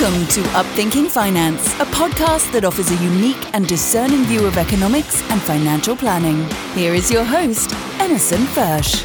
Welcome to Upthinking Finance, a podcast that offers a unique and discerning view of economics and financial planning. Here is your host, Emerson Fersch.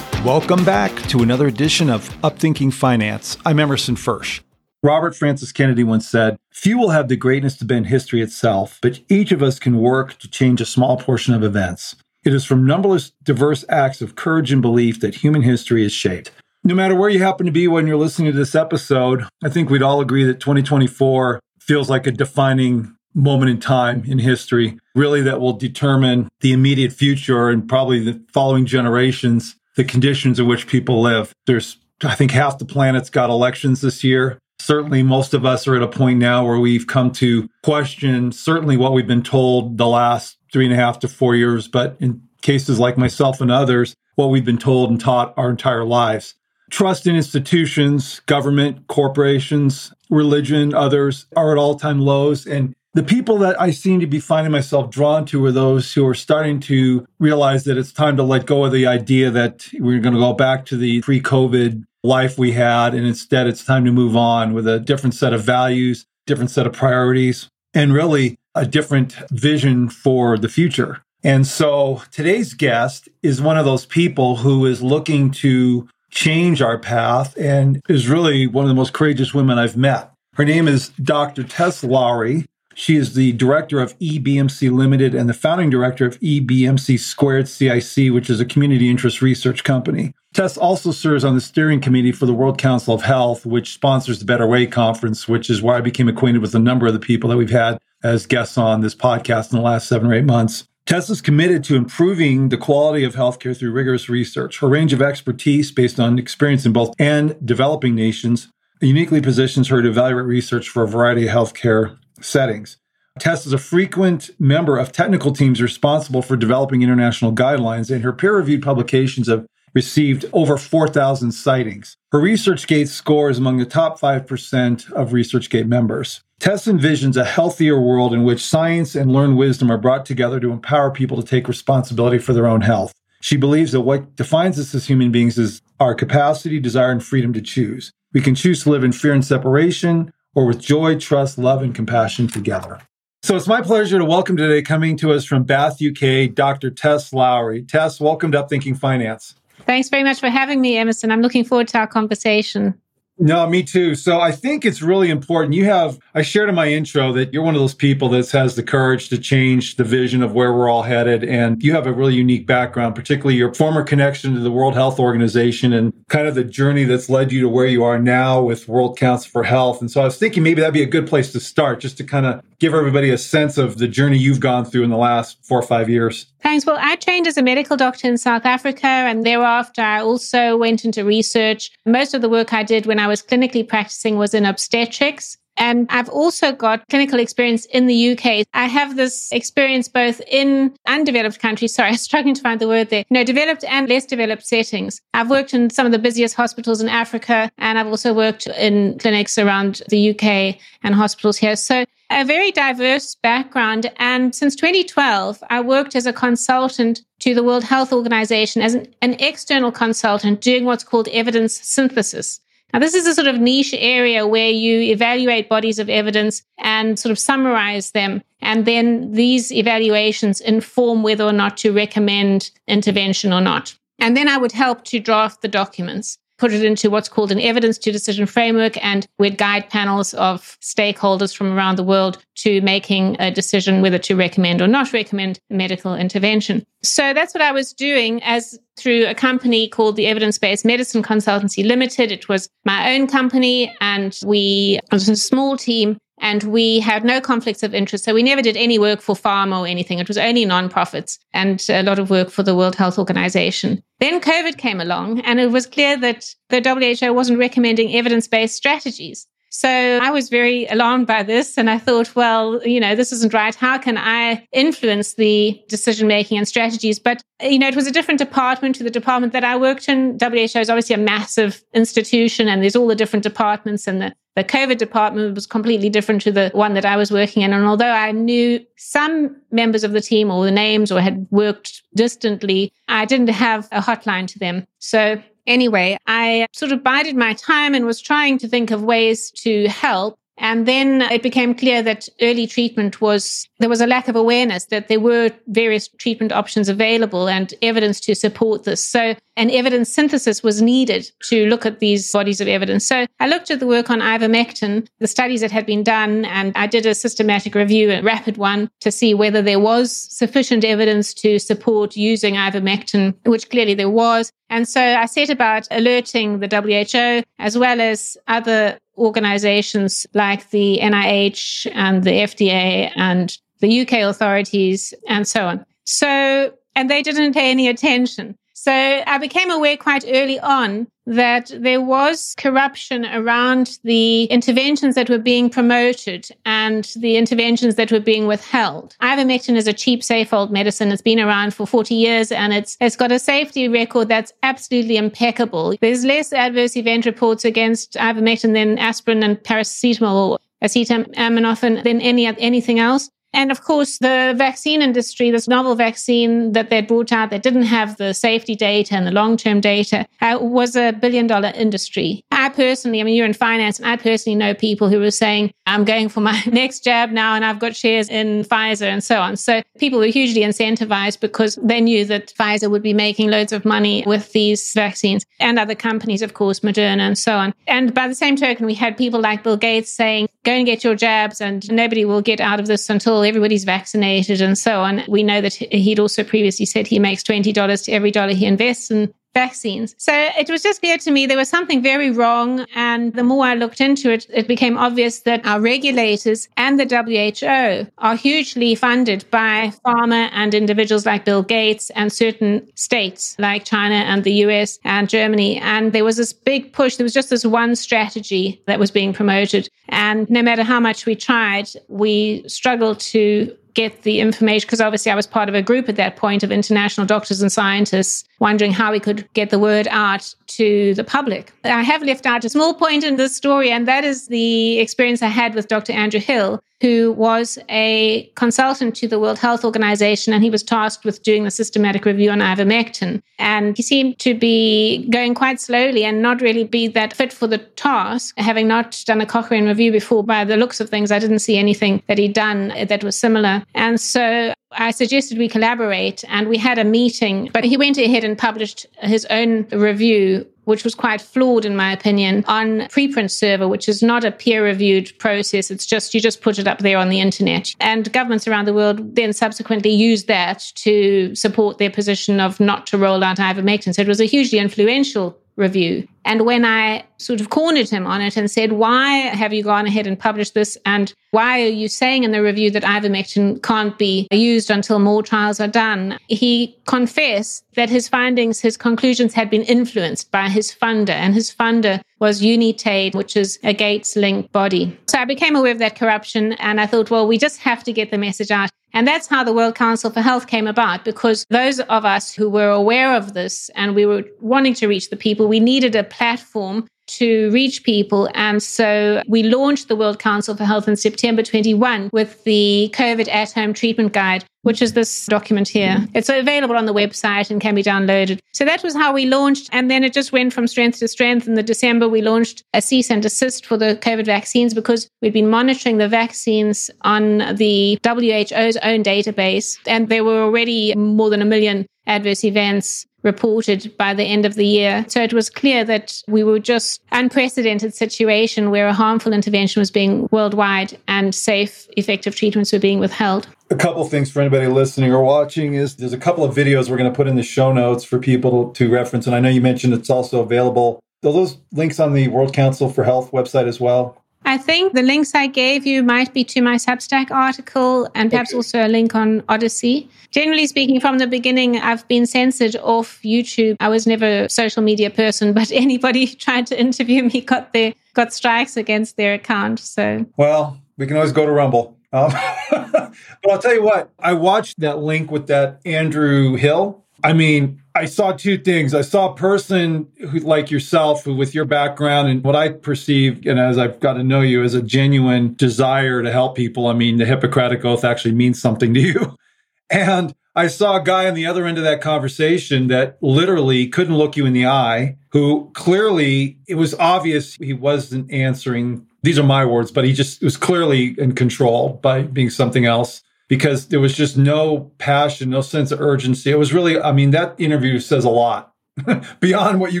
Welcome back to another edition of Upthinking Finance. I'm Emerson Fersch. Robert Francis Kennedy once said, Few will have the greatness to bend history itself, but each of us can work to change a small portion of events. It is from numberless diverse acts of courage and belief that human history is shaped. No matter where you happen to be when you're listening to this episode, I think we'd all agree that 2024 feels like a defining moment in time in history, really, that will determine the immediate future and probably the following generations the conditions in which people live. There's, I think, half the planet's got elections this year. Certainly, most of us are at a point now where we've come to question certainly what we've been told the last three and a half to four years, but in cases like myself and others, what we've been told and taught our entire lives. Trust in institutions, government, corporations, religion, others are at all time lows. And the people that I seem to be finding myself drawn to are those who are starting to realize that it's time to let go of the idea that we're going to go back to the pre COVID life we had. And instead, it's time to move on with a different set of values, different set of priorities, and really a different vision for the future. And so today's guest is one of those people who is looking to change our path and is really one of the most courageous women I've met. Her name is Dr. Tess Lawrie. She is the director of EBMC Limited and the founding director of EBMC Squared CIC, which is a community interest research company. Tess also serves on the steering committee for the World Council of Health, which sponsors the Better Way Conference, which is where I became acquainted with a number of the people that we've had as guests on this podcast in the last seven or eight months. Tess is committed to improving the quality of healthcare through rigorous research. Her range of expertise, based on experience in both and developing nations, uniquely positions her to evaluate research for a variety of healthcare settings. Tess is a frequent member of technical teams responsible for developing international guidelines, and her peer reviewed publications have received over 4,000 citings. Her ResearchGate score is among the top 5% of ResearchGate members. Tess envisions a healthier world in which science and learned wisdom are brought together to empower people to take responsibility for their own health. She believes that what defines us as human beings is our capacity, desire, and freedom to choose. We can choose to live in fear and separation, or with joy, trust, love, and compassion together. So it's my pleasure to welcome today, coming to us from Bath, UK, Dr. Tess Lawrie. Tess, welcome to Upthinking Finance. Thanks very much for having me, Emerson. I'm looking forward to our conversation. No, me too. So I think it's really important. You have, I shared in my intro that you're one of those people that has the courage to change the vision of where we're all headed. And you have a really unique background, particularly your former connection to the World Health Organization and kind of the journey that's led you to where you are now with World Council for Health. And so I was thinking maybe that'd be a good place to start, just to kind of give everybody a sense of the journey you've gone through in the last four or five years. Thanks. Well, I trained as a medical doctor in South Africa, and thereafter I also went into research. Most of the work I did when I was clinically practicing was in obstetrics. And I've also got clinical experience in the UK. I have this experience both in undeveloped countries. Sorry, I'm struggling to find the word there. No, developed and less developed settings. I've worked in some of the busiest hospitals in Africa, and I've also worked in clinics around the UK and hospitals here. So a very diverse background. And since 2012, I worked as a consultant to the World Health Organization as an, an external consultant doing what's called evidence synthesis. Now, this is a sort of niche area where you evaluate bodies of evidence and sort of summarize them. And then these evaluations inform whether or not to recommend intervention or not. And then I would help to draft the documents put it into what's called an evidence to decision framework, and we'd guide panels of stakeholders from around the world to making a decision whether to recommend or not recommend medical intervention. So that's what I was doing as through a company called the Evidence Based Medicine Consultancy Limited. It was my own company, and we it was a small team and we had no conflicts of interest. So we never did any work for pharma or anything. It was only nonprofits and a lot of work for the World Health Organization. Then COVID came along and it was clear that the WHO wasn't recommending evidence based strategies. So I was very alarmed by this. And I thought, well, you know, this isn't right. How can I influence the decision making and strategies? But, you know, it was a different department to the department that I worked in. WHO is obviously a massive institution and there's all the different departments and the The COVID department was completely different to the one that I was working in. And although I knew some members of the team or the names or had worked distantly, I didn't have a hotline to them. So anyway, I sort of bided my time and was trying to think of ways to help. And then it became clear that early treatment was, there was a lack of awareness that there were various treatment options available and evidence to support this. So an evidence synthesis was needed to look at these bodies of evidence. So I looked at the work on ivermectin, the studies that had been done, and I did a systematic review, a rapid one, to see whether there was sufficient evidence to support using ivermectin, which clearly there was. And so I set about alerting the WHO as well as other organizations like the NIH and the FDA and the UK authorities and so on. So, and they didn't pay any attention. So I became aware quite early on that there was corruption around the interventions that were being promoted and the interventions that were being withheld. Ivermectin is a cheap, safe old medicine. It's been around for 40 years and it's, it's got a safety record that's absolutely impeccable. There's less adverse event reports against ivermectin than aspirin and paracetamol or acetaminophen than any anything else. And of course, the vaccine industry, this novel vaccine that they brought out that didn't have the safety data and the long term data, uh, was a billion dollar industry. I personally, I mean, you're in finance, and I personally know people who were saying, I'm going for my next jab now, and I've got shares in Pfizer and so on. So people were hugely incentivized because they knew that Pfizer would be making loads of money with these vaccines and other companies, of course, Moderna and so on. And by the same token, we had people like Bill Gates saying, go and get your jabs, and nobody will get out of this until everybody's vaccinated and so on. We know that he'd also previously said he makes $20 to every dollar he invests in vaccines. So it was just clear to me there was something very wrong. And the more I looked into it, it became obvious that our regulators and the WHO are hugely funded by pharma and individuals like Bill Gates and certain states like China and the US and Germany. And there was this big push. There was just this one strategy that was being promoted. And no matter how much we tried, we struggled to get the information because obviously I was part of a group at that point of international doctors and scientists wondering how we could get the word out to the public. I have left out a small point in this story, and that is the experience I had with Dr. Andrew Hill, who was a consultant to the World Health Organization, and he was tasked with doing the systematic review on ivermectin. And he seemed to be going quite slowly and not really be that fit for the task. Having not done a Cochrane review before, by the looks of things, I didn't see anything that he'd done that was similar. And so I suggested we collaborate and we had a meeting, but he went ahead and published his own review, which was quite flawed in my opinion, on preprint server, which is not a peer reviewed process. It's just, you just put it up there on the internet. And governments around the world then subsequently used that to support their position of not to roll out ivermectin. So it was a hugely influential review. And when I sort of cornered him on it and said, Why have you gone ahead and published this? And why are you saying in the review that ivermectin can't be used until more trials are done? He confessed that his findings, his conclusions had been influenced by his funder, and his funder was Unitaid, which is a Gates linked body. So I became aware of that corruption and I thought, well, we just have to get the message out. And that's how the World Council for Health came about, because those of us who were aware of this and we were wanting to reach the people, we needed a platform to reach people. And so we launched the World Council for Health in September 21 with the COVID at home treatment guide, which is this document here. Mm-hmm. It's available on the website and can be downloaded. So that was how we launched. And then it just went from strength to strength. In the December, we launched a cease and desist for the COVID vaccines because we'd been monitoring the vaccines on the WHO's own database. And there were already more than a million adverse events reported by the end of the year. So it was clear that we were just unprecedented situation where a harmful intervention was being worldwide and safe, effective treatments were being withheld. A couple things for anybody listening or watching is there's a couple of videos we're going to put in the show notes for people to reference. And I know you mentioned it's also available. Are those links on the World Council for Health website as well? I think the links I gave you might be to my Substack article and perhaps okay. also a link on Odysee. Generally speaking, from the beginning, I've been censored off YouTube. I was never a social media person, but anybody tried to interview me got their got strikes against their account. So well, we can always go to Rumble. Um, but I'll tell you what, I watched that link with that Andrew Hill I mean, I saw two things. I saw a person who, like yourself, who, with your background and what I perceive, and as I've got to know you, as a genuine desire to help people. I mean, the Hippocratic Oath actually means something to you. And I saw a guy on the other end of that conversation that literally couldn't look you in the eye, who clearly it was obvious he wasn't answering. These are my words, but he just was clearly in control by being something else because there was just no passion, no sense of urgency. It was really, I mean, that interview says a lot beyond what you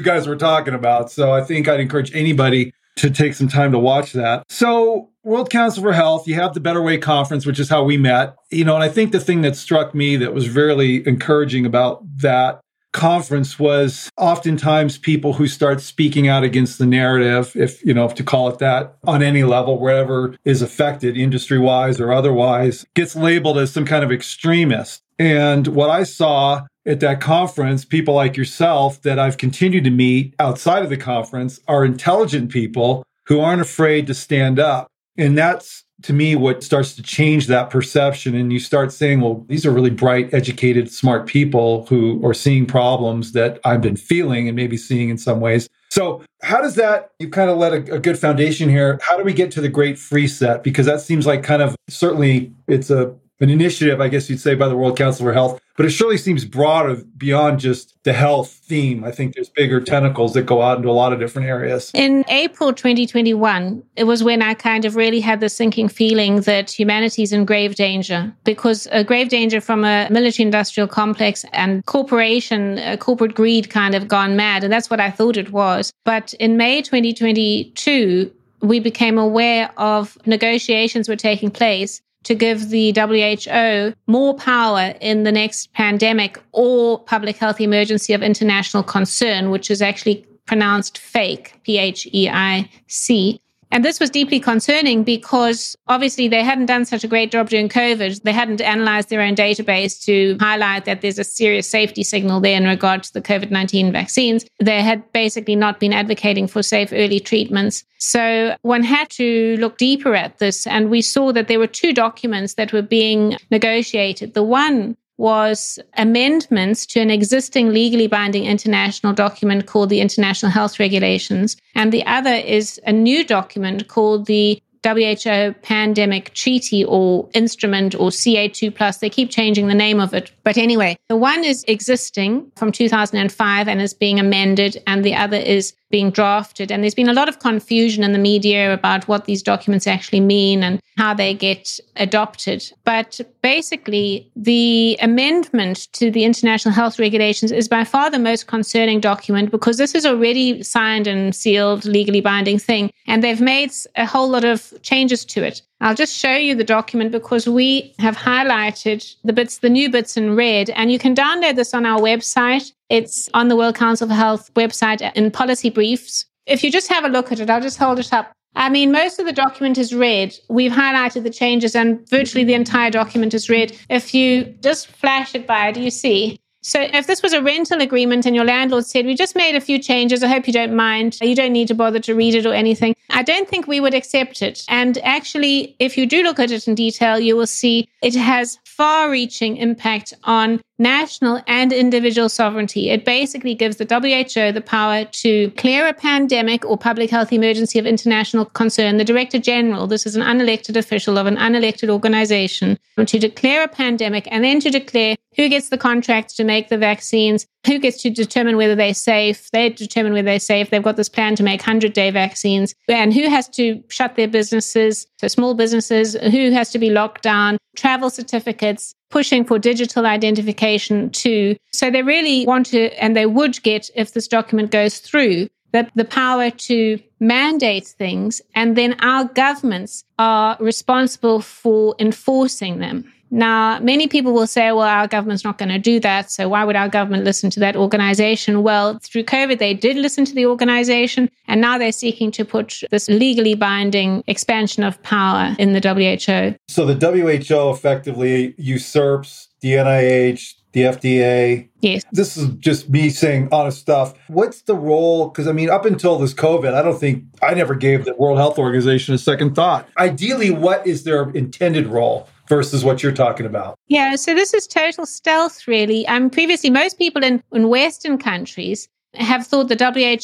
guys were talking about. So I think I'd encourage anybody to take some time to watch that. So, World Council for Health, you have the Better Way Conference, which is how we met. You know, and I think the thing that struck me that was really encouraging about that conference was oftentimes people who start speaking out against the narrative, if, you know, to call it that, on any level, wherever is affected, industry wise or otherwise, gets labeled as some kind of extremist. And what I saw at that conference, people like yourself that I've continued to meet outside of the conference are intelligent people who aren't afraid to stand up. And that's to me what starts to change that perception. And you start saying, well, these are really bright, educated, smart people who are seeing problems that I've been feeling and maybe seeing in some ways. So, how does that, you've kind of let a, a, good foundation here. How do we get to the Great FreeSet? Because that seems like kind of certainly it's a an initiative, I guess you'd say, by the World Council for Health, but it surely seems broader beyond just the health theme. I think there's bigger tentacles that go out into a lot of different areas. In April 2021, it was when I kind of really had the sinking feeling that humanity's in grave danger because a grave danger from a military industrial complex and corporation, corporate greed kind of gone mad. And that's what I thought it was. But in May 2022, we became aware of negotiations were taking place to give the WHO more power in the next pandemic or public health emergency of international concern, which is actually pronounced fake, P H E I C. And this was deeply concerning because obviously they hadn't done such a great job during COVID. They hadn't analyzed their own database to highlight that there's a serious safety signal there in regard to the COVID 19 vaccines. They had basically not been advocating for safe early treatments. So one had to look deeper at this. And we saw that there were two documents that were being negotiated. The one was amendments to an existing legally binding international document called the International Health Regulations. And the other is a new document called the WHO pandemic treaty or instrument or CA2 plus. They keep changing the name of it. But anyway, the one is existing from 2005 and is being amended, and the other is being drafted. And there's been a lot of confusion in the media about what these documents actually mean and how they get adopted. But basically, the amendment to the international health regulations is by far the most concerning document because this is already signed and sealed, legally binding thing. And they've made a whole lot of changes to it. I'll just show you the document because we have highlighted the bits, the new bits in red, and you can download this on our website. It's on the World Council for Health website in policy briefs. If you just have a look at it, I'll just hold it up. I mean, most of the document is red. We've highlighted the changes and virtually the entire document is red. If you just flash it by, do you see? So if this was a rental agreement and your landlord said, we just made a few changes, I hope you don't mind. You don't need to bother to read it or anything. I don't think we would accept it. And actually, if you do look at it in detail, you will see it has far reaching impact on national and individual sovereignty. It basically gives the WHO the power to clear a pandemic or public health emergency of international concern. The Director General, this is an unelected official of an unelected organization, to declare a pandemic and then to declare who gets the contracts to make the vaccines, who gets to determine whether they're safe. They determine whether they're safe. They've got this plan to make 100 day vaccines. And who has to shut their businesses, so small businesses, who has to be locked down, travel certificates, pushing for digital identification too. So they really want to, and they would get if this document goes through, that the power to mandate things, and then our governments are responsible for enforcing them. Now, many people will say, well, our government's not going to do that. So why would our government listen to that organization? Well, through COVID, they did listen to the organization. And now they're seeking to put this legally binding expansion of power in the WHO. So the WHO effectively usurps the NIH, the FDA. Yes. This is just me saying honest stuff. What's the role? Because I mean, up until this COVID, I don't think I never gave the World Health Organization a second thought. Ideally, what is their intended role? Versus what you're talking about. Yeah, so this is total stealth, really. Um, previously, most people in, in Western countries have thought the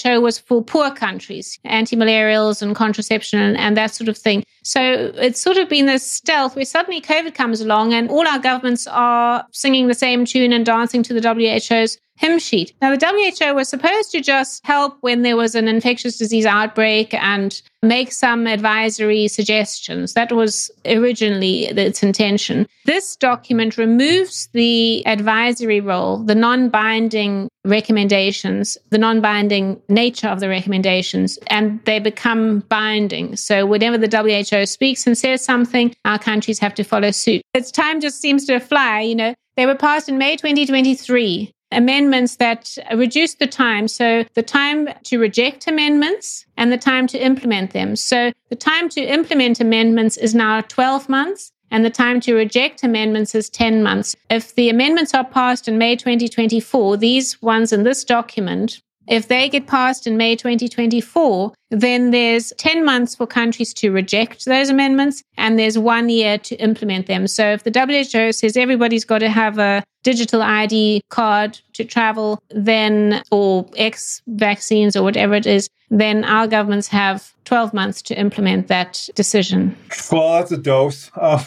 WHO was for poor countries, anti-malarials and contraception and, and, that sort of thing. So it's sort of been this stealth where suddenly COVID comes along and all our governments are singing the same tune and dancing to the WHO's hymn sheet. Now, the WHO was supposed to just help when there was an infectious disease outbreak and make some advisory suggestions. That was originally its intention. This document removes the advisory role, the non binding recommendations, the non binding nature of the recommendations, and they become binding. So, whenever the WHO speaks and says something, our countries have to follow suit. Its time just seems to fly. You know, they were passed in May 2023 amendments that reduce the time. So the time to reject amendments and the time to implement them. So the time to implement amendments is now 12 months and the time to reject amendments is 10 months. If the amendments are passed in May 2024, these ones in this document if they get passed in May 2024, then there's 10 months for countries to reject those amendments and there's one year to implement them. So if the WHO says everybody's got to have a digital ID card to travel, then, or X vaccines or whatever it is, then our governments have 12 months to implement that decision. Well, that's a dose. Uh-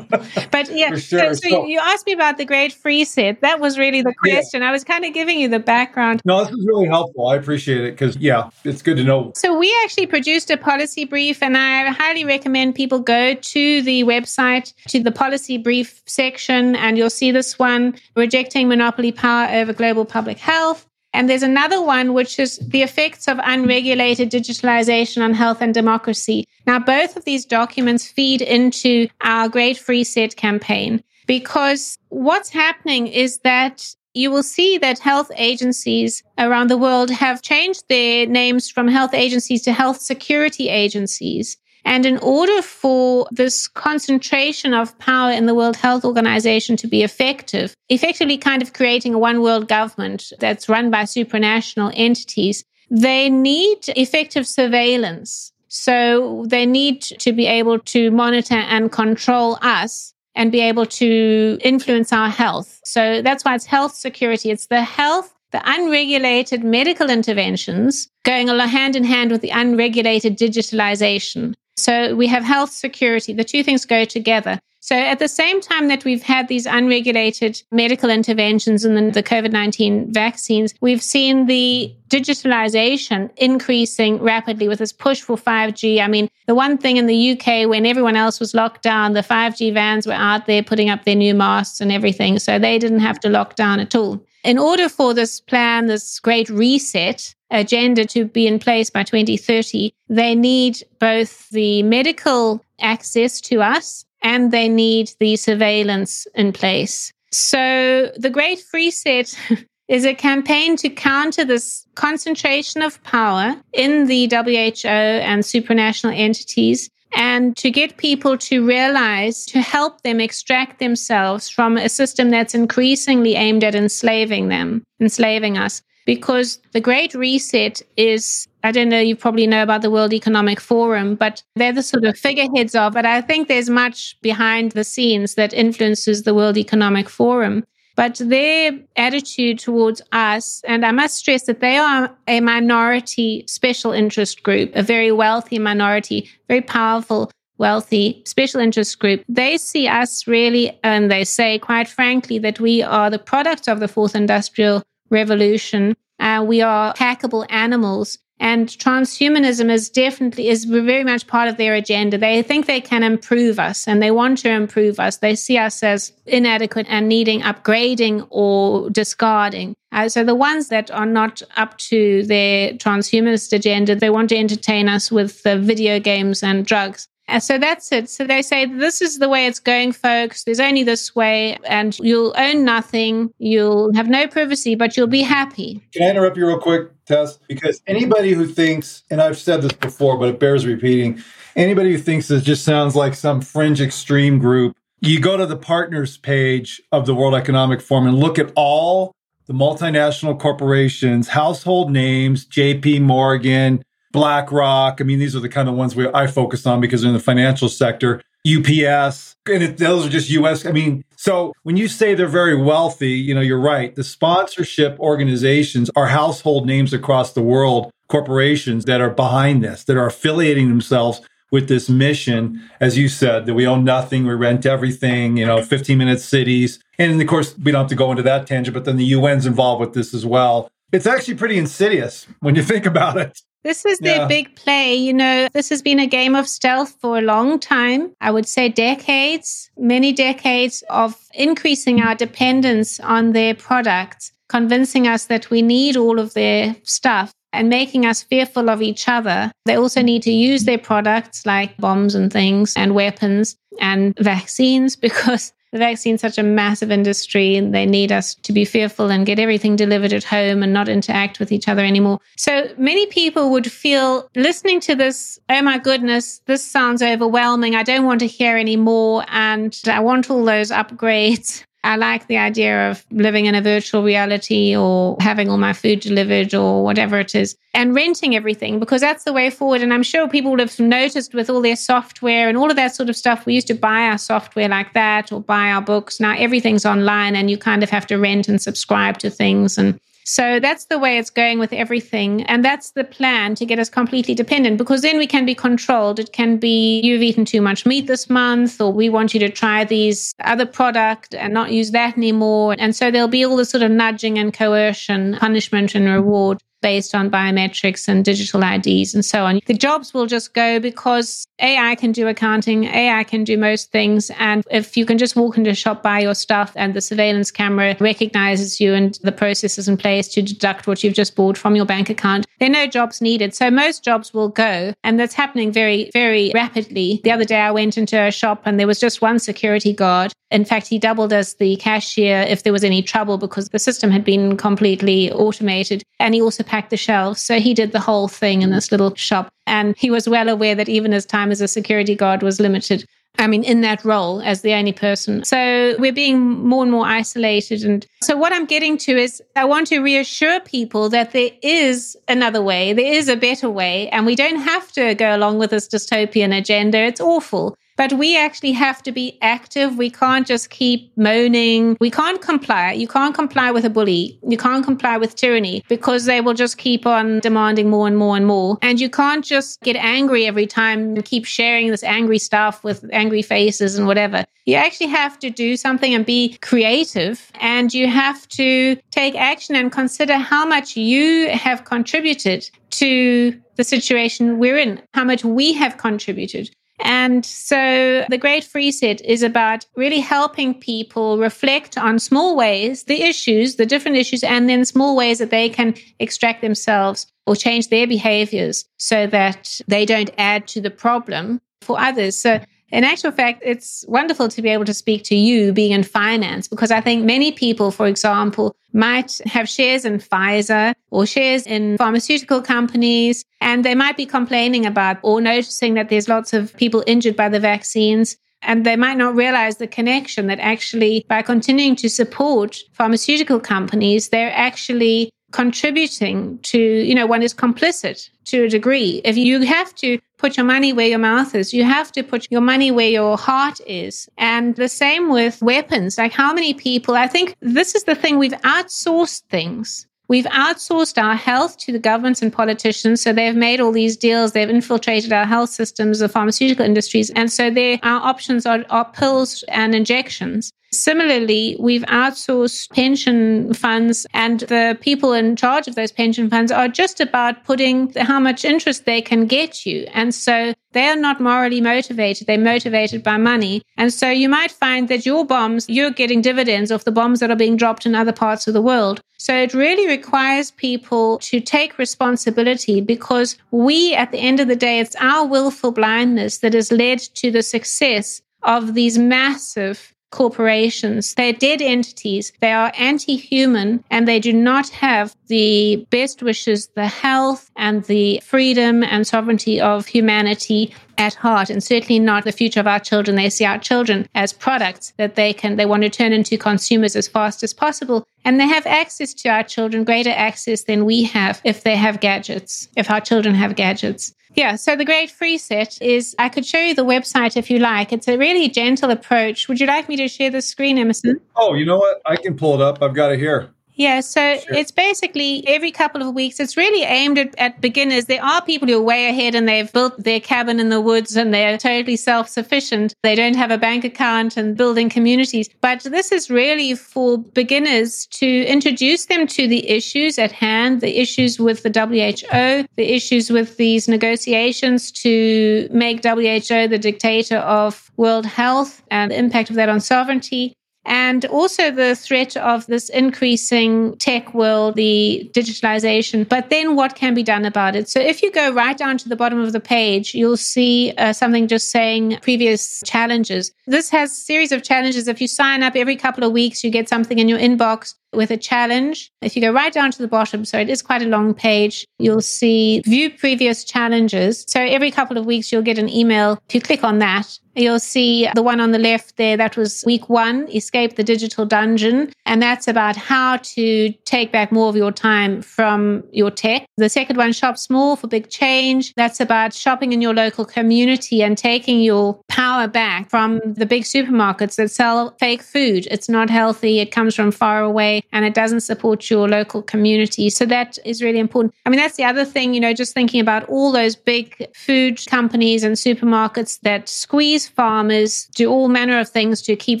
but yeah, sure. so, so, so, you asked me about the Great FreeSet. That was really the question. Yeah. I was kind of giving you the background. No, this is really helpful. I appreciate it because, yeah, it's good to know. So we actually produced a policy brief, and I highly recommend people go to the website, to the policy brief section, and you'll see this one rejecting monopoly power over global public health. And there's another one, which is the effects of unregulated digitalization on health and democracy. Now, both of these documents feed into our Great FreeSet campaign because what's happening is that you will see that health agencies around the world have changed their names from health agencies to health security agencies. And in order for this concentration of power in the World Health Organization to be effective, effectively kind of creating a one world government that's run by supranational entities, they need effective surveillance. So they need to be able to monitor and control us and be able to influence our health. So that's why it's health security. It's the health the unregulated medical interventions going hand in hand with the unregulated digitalization. So we have health security. The two things go together. So at the same time that we've had these unregulated medical interventions and then the COVID 19 vaccines, we've seen the digitalization increasing rapidly with this push for 5G. I mean, the one thing in the UK when everyone else was locked down, the 5G vans were out there putting up their new masts and everything. So they didn't have to lock down at all. In order for this plan, this great reset, agenda to be in place by 2030, they need both the medical access to us and they need the surveillance in place. So the Great FreeSet is a campaign to counter this concentration of power in the WHO and supranational entities and to get people to realize, to help them extract themselves from a system that's increasingly aimed at enslaving them, enslaving us because the Great Reset is, I don't know, you probably know about the World Economic Forum, but they're the sort of figureheads of it. I think there's much behind the scenes that influences the World Economic Forum. But their attitude towards us, and I must stress that they are a minority special interest group, a very wealthy minority, very powerful wealthy special interest group, they see us really, and they say quite frankly, that we are the product of the fourth industrial revolution. Uh, we are hackable animals. And transhumanism is definitely is very much part of their agenda. They think they can improve us and they want to improve us. They see us as inadequate and needing upgrading or discarding. Uh, so the ones that are not up to their transhumanist agenda, they want to entertain us with uh, video games and drugs. So that's it. So they say, this is the way it's going, folks. There's only this way, and you'll own nothing. You'll have no privacy, but you'll be happy. Can I interrupt you real quick, Tess? Because anybody who thinks, and I've said this before, but it bears repeating, anybody who thinks this just sounds like some fringe extreme group, you go to the partners page of the World Economic Forum and look at all the multinational corporations, household names, JP Morgan, BlackRock. I mean, these are the kind of ones we, I focus on because they're in the financial sector. UPS, and it, those are just US. I mean, so when you say they're very wealthy, you know, you're right. The sponsorship organizations are household names across the world, corporations that are behind this, that are affiliating themselves with this mission, as you said, that we own nothing, we rent everything, you know, 15 minute cities. And of course, we don't have to go into that tangent, but then the UN's involved with this as well. It's actually pretty insidious when you think about it. This is their yeah. big play. You know, this has been a game of stealth for a long time. I would say decades, many decades of increasing our dependence on their products, convincing us that we need all of their stuff and making us fearful of each other. They also need to use their products like bombs and things and weapons and vaccines because the vaccine's such a massive industry and they need us to be fearful and get everything delivered at home and not interact with each other anymore. So many people would feel listening to this, oh my goodness, this sounds overwhelming. I don't want to hear anymore. And I want all those upgrades. I like the idea of living in a virtual reality or having all my food delivered or whatever it is and renting everything because that's the way forward. And I'm sure people would have noticed with all their software and all of that sort of stuff. We used to buy our software like that or buy our books. Now everything's online and you kind of have to rent and subscribe to things. And so that's the way it's going with everything. And that's the plan to get us completely dependent because then we can be controlled. It can be you've eaten too much meat this month, or we want you to try these other product and not use that anymore. And so there'll be all this sort of nudging and coercion, punishment and reward based on biometrics and digital IDs and so on. The jobs will just go because AI can do accounting, AI can do most things. And if you can just walk into a shop, buy your stuff, and the surveillance camera recognizes you and the process is in place to deduct what you've just bought from your bank account, there are no jobs needed. So most jobs will go. And that's happening very, very rapidly. The other day I went into a shop and there was just one security guard. In fact, he doubled as the cashier if there was any trouble because the system had been completely automated. And he also packed the shelves. So he did the whole thing in this little shop. And he was well aware that even his time as a security guard was limited. I mean, in that role as the only person. So we're being more and more isolated. And so, what I'm getting to is I want to reassure people that there is another way, there is a better way, and we don't have to go along with this dystopian agenda. It's awful. But we actually have to be active. We can't just keep moaning. We can't comply. You can't comply with a bully. You can't comply with tyranny because they will just keep on demanding more and more and more. And you can't just get angry every time and keep sharing this angry stuff with angry faces and whatever. You actually have to do something and be creative and you have to take action and consider how much you have contributed to the situation we're in, how much we have contributed. And so the Great FreeSet is about really helping people reflect on small ways, the issues, the different issues, and then small ways that they can extract themselves or change their behaviors so that they don't add to the problem for others. So in actual fact, it's wonderful to be able to speak to you being in finance because I think many people, for example, might have shares in Pfizer or shares in pharmaceutical companies, and they might be complaining about or noticing that there's lots of people injured by the vaccines. And they might not realize the connection that actually, by continuing to support pharmaceutical companies, they're actually contributing to, you know, one is complicit to a degree. If you have to put your money where your mouth is, you have to put your money where your heart is. And the same with weapons. Like how many people, I think this is the thing, we've outsourced things. We've outsourced our health to the governments and politicians. So they've made all these deals. They've infiltrated our health systems, the pharmaceutical industries. And so our options are, are pills and injections. Similarly, we've outsourced pension funds, and the people in charge of those pension funds are just about putting how much interest they can get you. And so they are not morally motivated. They're motivated by money. And so you might find that your bombs, you're getting dividends off the bombs that are being dropped in other parts of the world. So it really requires people to take responsibility because we, at the end of the day, it's our willful blindness that has led to the success of these massive corporations. They're dead entities. They are anti human and they do not have the best wishes, the health and the freedom and sovereignty of humanity at heart and certainly not the future of our children. They see our children as products that they can, they want to turn into consumers as fast as possible. And they have access to our children, greater access than we have if they have gadgets, if our children have gadgets. Yeah, so the Great FreeSet is, I could show you the website if you like. It's a really gentle approach. Would you like me to share the screen, Emerson? Oh, you know what? I can pull it up. I've got it here. Yeah, so sure. it's basically every couple of weeks. It's really aimed at, at, beginners. There are people who are way ahead and they've built their cabin in the woods and they're totally self sufficient. They don't have a bank account and building communities. But this is really for beginners to introduce them to the issues at hand, the issues with the WHO, the issues with these negotiations to make WHO the dictator of world health and the impact of that on sovereignty and also the threat of this increasing tech world, the digitalization, but then what can be done about it. So if you go right down to the bottom of the page, you'll see uh, something just saying previous challenges. This has a series of challenges. If you sign up every couple of weeks, you get something in your inbox with a challenge. If you go right down to the bottom, so it is quite a long page, you'll see view previous challenges. So every couple of weeks, you'll get an email. If you click on that, You'll see the one on the left there. That was week one, Escape the Digital Dungeon. And that's about how to take back more of your time from your tech. The second one, Shop Small for Big Change. That's about shopping in your local community and taking your power back from the big supermarkets that sell fake food. It's not healthy. It comes from far away and it doesn't support your local community. So that is really important. I mean, that's the other thing, you know, just thinking about all those big food companies and supermarkets that squeeze farmers, do all manner of things to keep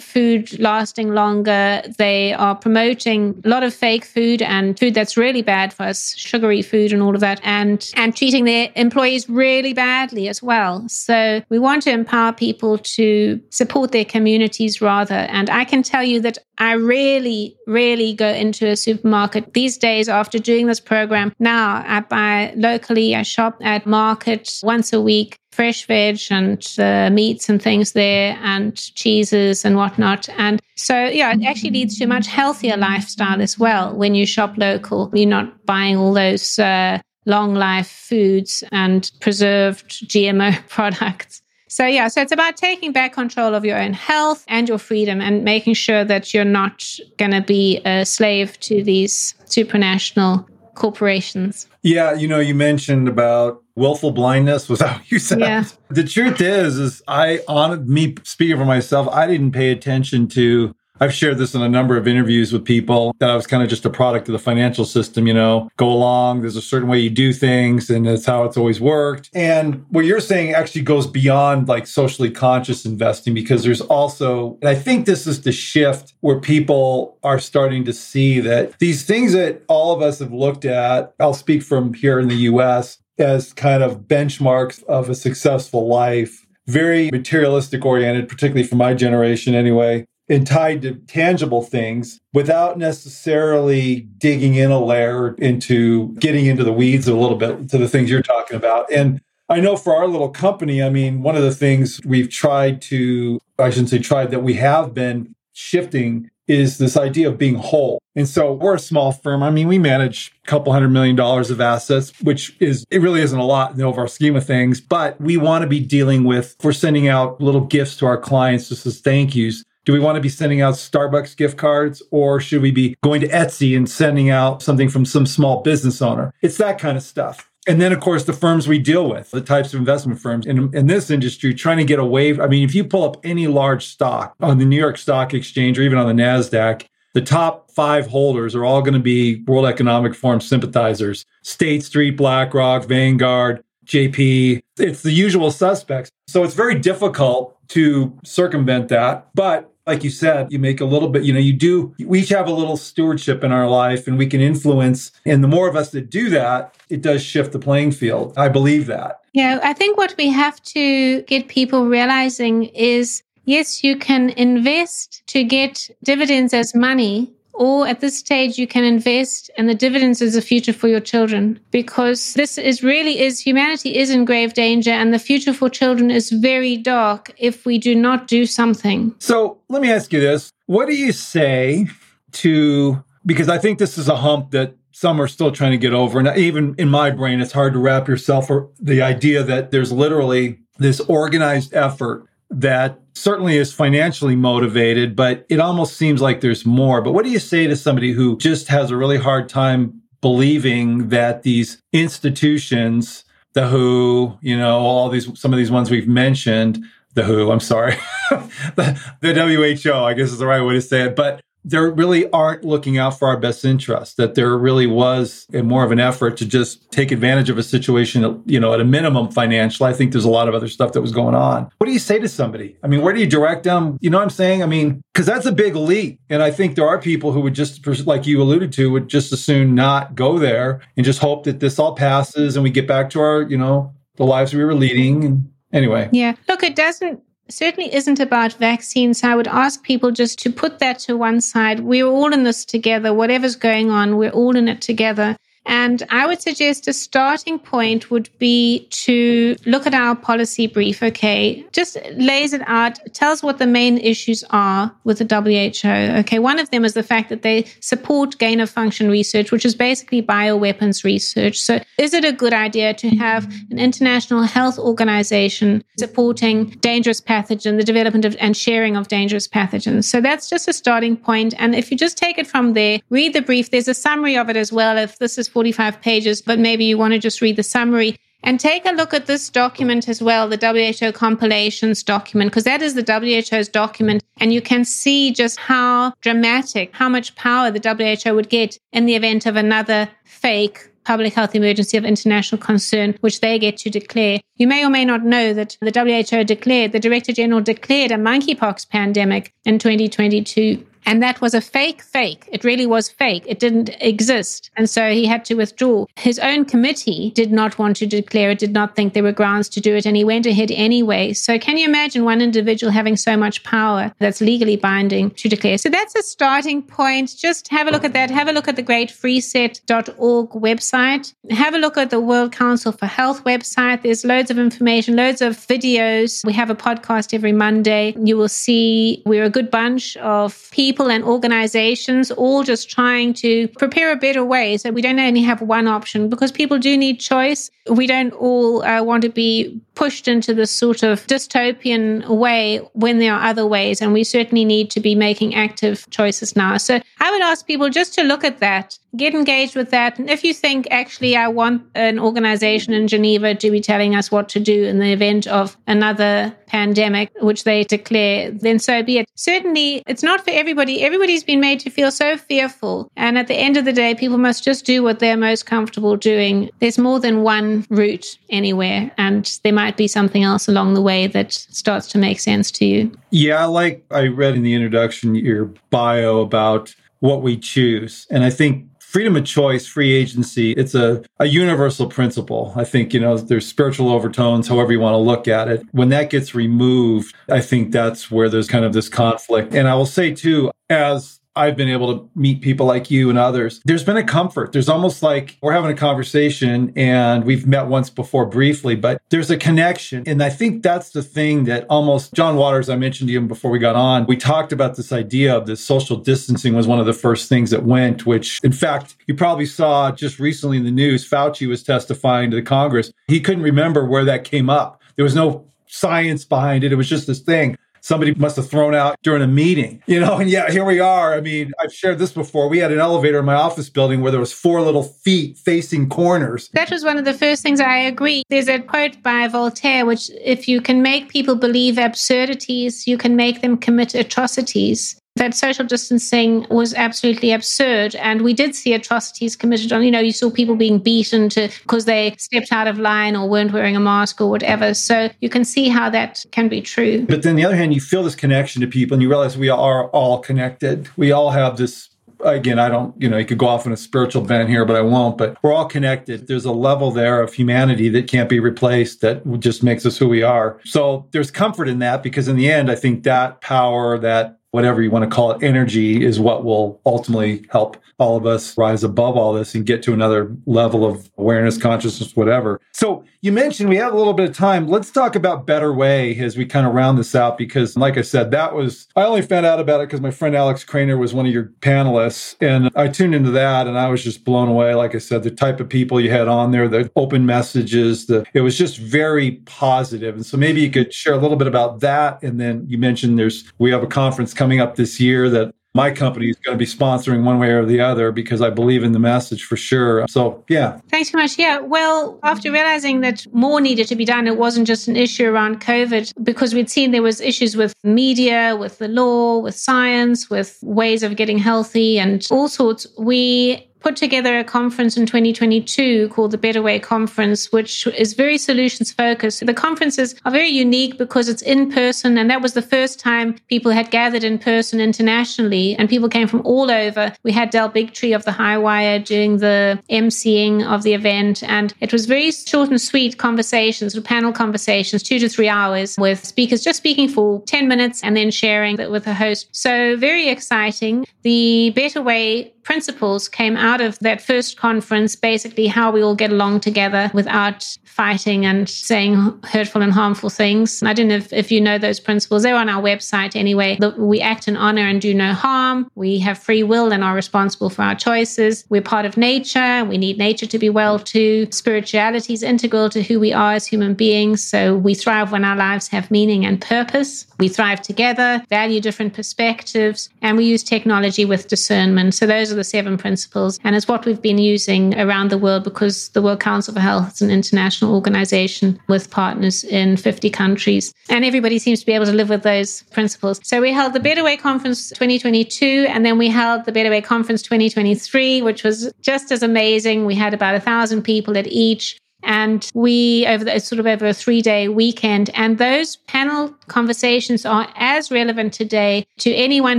food lasting longer. They are promoting a lot of fake food and food that's really bad for us, sugary food and all of that, and, and treating their employees really badly as well. So we want to empower people to support their communities rather. And I can tell you that I really, really go into a supermarket these days after doing this program. Now I buy locally, I shop at markets once a week, fresh veg and uh, meats and things there and cheeses and whatnot. And so, yeah, it actually leads to a much healthier lifestyle as well when you shop local. You're not buying all those uh, long life foods and preserved GMO products. So, yeah, so it's about taking back control of your own health and your freedom and making sure that you're not going to be a slave to these supranational corporations. Yeah, you know, you mentioned about willful blindness was how you said. Yeah. The truth is, is I on me speaking for myself, I didn't pay attention to I've shared this in a number of interviews with people. That I was kind of just a product of the financial system, you know, go along, there's a certain way you do things and it's how it's always worked. And what you're saying actually goes beyond like socially conscious investing because there's also, and I think this is the shift where people are starting to see that these things that all of us have looked at, I'll speak from here in the US as kind of benchmarks of a successful life. Very materialistic oriented, particularly for my generation anyway and tied to tangible things without necessarily digging in a layer into getting into the weeds a little bit to the things you're talking about. And I know for our little company, I mean, one of the things we've tried to, I shouldn't say tried, that we have been shifting is this idea of being whole. And so we're a small firm. I mean, we manage a couple hundred million dollars of assets, which is, it really isn't a lot in the overall scheme of things, but we want to be dealing with, we're sending out little gifts to our clients just as thank yous do we want to be sending out Starbucks gift cards or should we be going to Etsy and sending out something from some small business owner? It's that kind of stuff. And then, of course, the firms we deal with, the types of investment firms in, in this industry, trying to get away. I mean, if you pull up any large stock on the New York Stock Exchange or even on the NASDAQ, the top five holders are all going to be World Economic Forum sympathizers State Street, BlackRock, Vanguard, JP. It's the usual suspects. So it's very difficult to circumvent that. But like you said, you make a little bit, you know, you do, we each have a little stewardship in our life and we can influence. And the more of us that do that, it does shift the playing field. I believe that. Yeah, I think what we have to get people realizing is yes, you can invest to get dividends as money, or at this stage you can invest and the dividends is a future for your children because this is really is humanity is in grave danger and the future for children is very dark if we do not do something. So let me ask you this. What do you say to because i think this is a hump that some are still trying to get over and even in my brain it's hard to wrap yourself or the idea that there's literally this organized effort that certainly is financially motivated, but it almost seems like there's more. But what do you say to somebody who just has a really hard time believing that these institutions the WHO, you know, all these, some of these ones we've mentioned, the WHO, I'm sorry, the, the WHO, I guess is the right way to say it. But there really aren't looking out for our best interest, that there really was a more of an effort to just take advantage of a situation, you know, at a minimum financial. I think there's a lot of other stuff that was going on. What do you say to somebody? I mean, where do you direct them? You know what I'm saying? I mean, because that's a big leap. And I think there are people who would just, like you alluded to, would just as soon not go there and just hope that this all passes and we get back to our, you know, the lives we were leading. Anyway. Yeah. Look, it doesn't certainly isn't about vaccines. I would ask people just to put that to one side. We're all in this together. Whatever's going on, we're all in it together. And I would suggest a starting point would be to look at our policy brief. Okay. Just lays it out, tells what the main issues are with the WHO. Okay. One of them is the fact that they support gain of function research, which is basically bioweapons research. So is it a good idea to have an international health organization supporting dangerous pathogen, the development of and sharing of dangerous pathogens? So that's just a starting point. And if you just take it from there, read the brief, there's a summary of it as well. If this is 45 pages, but maybe you want to just read the summary. And take a look at this document as well, the WHO compilations document, because that is the WHO's document. And you can see just how dramatic, how much power the WHO would get in the event of another fake public health emergency of international concern, which they get to declare. You may or may not know that the WHO declared, the Director General declared a monkeypox pandemic in 2022. And that was a fake fake. It really was fake. It didn't exist. And so he had to withdraw. His own committee did not want to declare it, did not think there were grounds to do it. And he went ahead anyway. So can you imagine one individual having so much power that's legally binding to declare? So that's a starting point. Just have a look at that. Have a look at the greatfreeset.org website. Have a look at the World Council for Health website. There's loads of information, loads of videos. We have a podcast every Monday. You will see we're a good bunch of people people and organizations all just trying to prepare a better way. So we don't only have one option because people do need choice. We don't all uh, want to be pushed into this sort of dystopian way when there are other ways. And we certainly need to be making active choices now. So I would ask people just to look at that, get engaged with that. And if you think, actually, I want an organization in Geneva to be telling us what to do in the event of another pandemic, which they declare, then so be it. Certainly, it's not for everybody. Everybody's been made to feel so fearful. And at the end of the day, people must just do what they're most comfortable doing. There's more than one route anywhere, and there might be something else along the way that starts to make sense to you. Yeah, like I read in the introduction, your bio about what we choose. And I think freedom of choice, free agency, it's a, a universal principle. I think, you know, there's spiritual overtones, however you want to look at it. When that gets removed, I think that's where there's kind of this conflict. And I will say too, as I've been able to meet people like you and others. There's been a comfort. There's almost like we're having a conversation and we've met once before briefly, but there's a connection. And I think that's the thing that almost John Waters, I mentioned to him before we got on, we talked about this idea of this social distancing was one of the first things that went, which in fact, you probably saw just recently in the news, Fauci was testifying to the Congress. He couldn't remember where that came up. There was no science behind it. It was just this thing somebody must have thrown out during a meeting, you know, and yeah, here we are. I mean, I've shared this before. We had an elevator in my office building where there was four little feet facing corners. That was one of the first things I agree. There's a quote by Voltaire, which if you can make people believe absurdities, you can make them commit atrocities that social distancing was absolutely absurd. And we did see atrocities committed on, you know, you saw people being beaten to because they stepped out of line or weren't wearing a mask or whatever. So you can see how that can be true. But then the other hand, you feel this connection to people and you realize we are all connected. We all have this again, I don't, you know, you could go off on a spiritual bent here, but I won't. But we're all connected. There's a level there of humanity that can't be replaced that just makes us who we are. So there's comfort in that because in the end, I think that power, that whatever you want to call it, energy is what will ultimately help all of us rise above all this and get to another level of awareness, consciousness, whatever. So you mentioned we have a little bit of time. Let's talk about Better Way as we kind of round this out because, like I said, that was, I only found out about it because my friend Alex Krainer was one of your panelists. And I tuned into that and I was just blown away. Like I said, the type of people you had on there, the open messages, the, it was just very positive. And so maybe you could share a little bit about that. And then you mentioned there's, we have a conference coming up this year that my company is going to be sponsoring one way or the other because I believe in the message for sure. So, yeah. Thanks so much. Yeah. Well, after realizing that more needed to be done, it wasn't just an issue around COVID because we'd seen there was issues with media, with the law, with science, with ways of getting healthy and all sorts. We put together a conference in 2022 called the Better Way Conference, which is very solutions focused. The conferences are very unique because it's in person, and that was the first time people had gathered in person internationally, and people came from all over. We had Del Bigtree of the High Wire doing the emceeing of the event, and it was very short and sweet conversations, panel conversations, two to three hours with speakers just speaking for 10 minutes and then sharing that with the host. So very exciting. The Better Way principles came out of that first conference basically how we all get along together without fighting and saying hurtful and harmful things. I don't know if, if you know those principles. They're on our website anyway. We act in honor and do no harm. We have free will and are responsible for our choices. We're part of nature. We need nature to be well too. Spirituality is integral to who we are as human beings. So we thrive when our lives have meaning and purpose. We thrive together, value different perspectives, and we use technology with discernment. So those are the seven principles. And it's what we've been using around the world because the World Council for Health is an international organization with partners in 50 countries. And everybody seems to be able to live with those principles. So we held the Better Way Conference 2022, and then we held the Better Way Conference 2023, which was just as amazing. We had about a thousand people at each. And we, over the, sort of over a three day weekend, and those panel conversations are as relevant today to anyone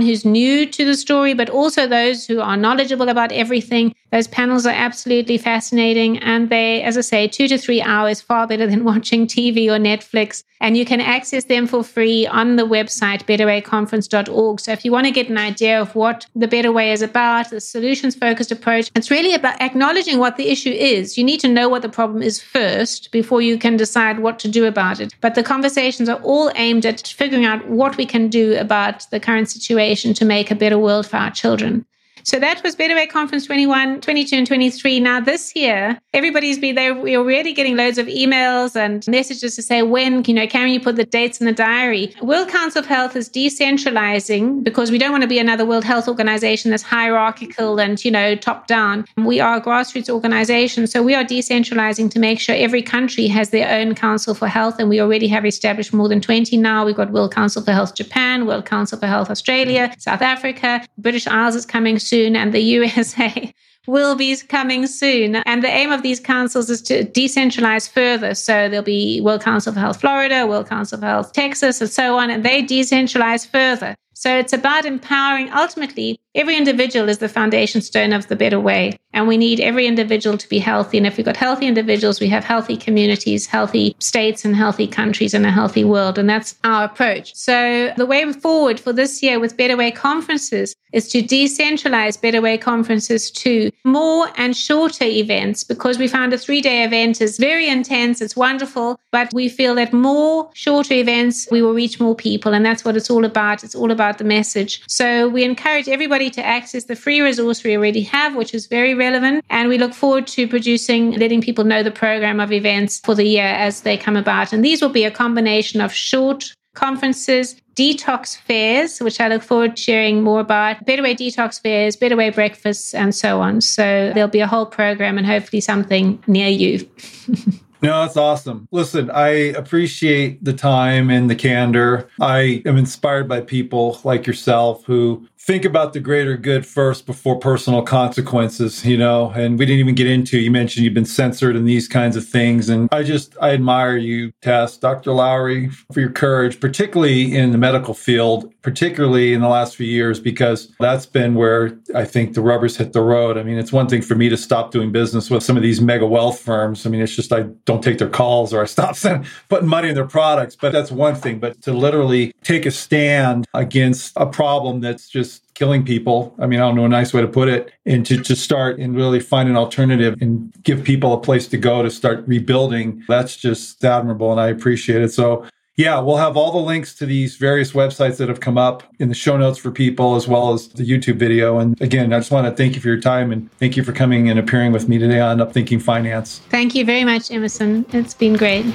who's new to the story, but also those who are knowledgeable about everything. Those panels are absolutely fascinating. And they, as I say, two to three hours, far better than watching TV or Netflix. And you can access them for free on the website, betterwayconference.org. So if you want to get an idea of what the Better Way is about, the solutions focused approach, it's really about acknowledging what the issue is. You need to know what the problem is first before you can decide what to do about it. But the conversations are all aimed at figuring out what we can do about the current situation to make a better world for our children. So that was Better Way Conference 21, 22, and 23. Now, this year, everybody's been there. We're already getting loads of emails and messages to say, when, you know, can you put the dates in the diary? World Council of Health is decentralizing because we don't want to be another World Health Organization that's hierarchical and, you know, top down. We are a grassroots organization. So we are decentralizing to make sure every country has their own Council for Health. And we already have established more than 20 now. We've got World Council for Health Japan, World Council for Health Australia, South Africa, British Isles is coming soon and the USA will be coming soon. And the aim of these councils is to decentralize further. So there'll be World Council for Health Florida, World Council for Health Texas, and so on, and they decentralize further. So it's about empowering ultimately every individual is the foundation stone of the better way. And we need every individual to be healthy. And if we've got healthy individuals, we have healthy communities, healthy states, and healthy countries, and a healthy world. And that's our approach. So the way forward for this year with Better Way conferences is to decentralize Better Way conferences to more and shorter events because we found a three day event is very intense. It's wonderful, but we feel that more shorter events, we will reach more people. And that's what it's all about. It's all about the message. So we encourage everybody to access the free resource we already have, which is very relevant. And we look forward to producing, letting people know the program of events for the year as they come about. And these will be a combination of short conferences, detox fairs, which I look forward to sharing more about, Better Way detox fairs, Better Way breakfasts, and so on. So there'll be a whole program and hopefully something near you. No, that's awesome. Listen, I appreciate the time and the candor. I am inspired by people like yourself who think about the greater good first before personal consequences, you know. And we didn't even get into, you mentioned you've been censored and these kinds of things. And I just, I admire you, Tess, Dr. Lawrie, for your courage, particularly in the medical field, particularly in the last few years, because that's been where I think the rubber's hit the road. I mean, it's one thing for me to stop doing business with some of these mega wealth firms. I mean, it's just I don't take their calls or I stop sending, putting money in their products, but that's one thing. But to literally take a stand against a problem that's just killing people. I mean, I don't know a nice way to put it. And to, to start and really find an alternative and give people a place to go to start rebuilding. That's just admirable. And I appreciate it. So yeah, we'll have all the links to these various websites that have come up in the show notes for people, as well as the YouTube video. And again, I just want to thank you for your time and thank you for coming and appearing with me today on Upthinking Finance. Thank you very much, Emerson. It's been great.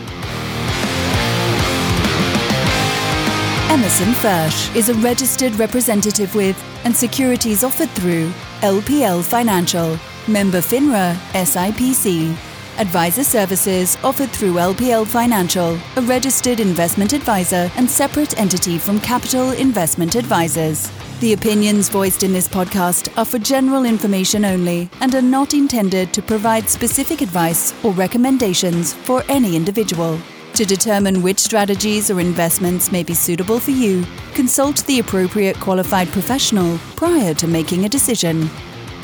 Emerson Fersch is a registered representative with and securities offered through LPL Financial, member FINRA SIPC. Advisor services offered through LPL Financial, a registered investment advisor and separate entity from Capital Investment Advisors. The opinions voiced in this podcast are for general information only and are not intended to provide specific advice or recommendations for any individual. To determine which strategies or investments may be suitable for you, consult the appropriate qualified professional prior to making a decision.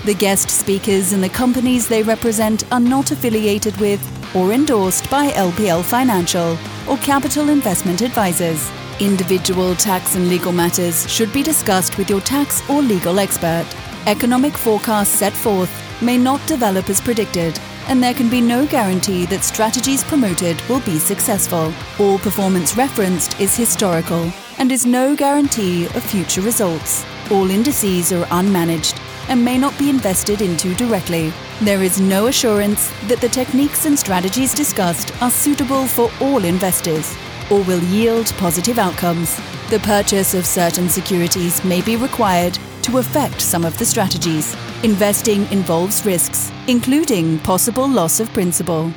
The guest speakers and the companies they represent are not affiliated with or endorsed by LPL Financial or Capital Investment Advisors. Individual tax and legal matters should be discussed with your tax or legal expert. Economic forecasts set forth may not develop as predicted, and there can be no guarantee that strategies promoted will be successful. All performance referenced is historical and is no guarantee of future results. All indices are unmanaged and may not be invested into directly. There is no assurance that the techniques and strategies discussed are suitable for all investors or will yield positive outcomes. The purchase of certain securities may be required to affect some of the strategies. Investing involves risks, including possible loss of principal.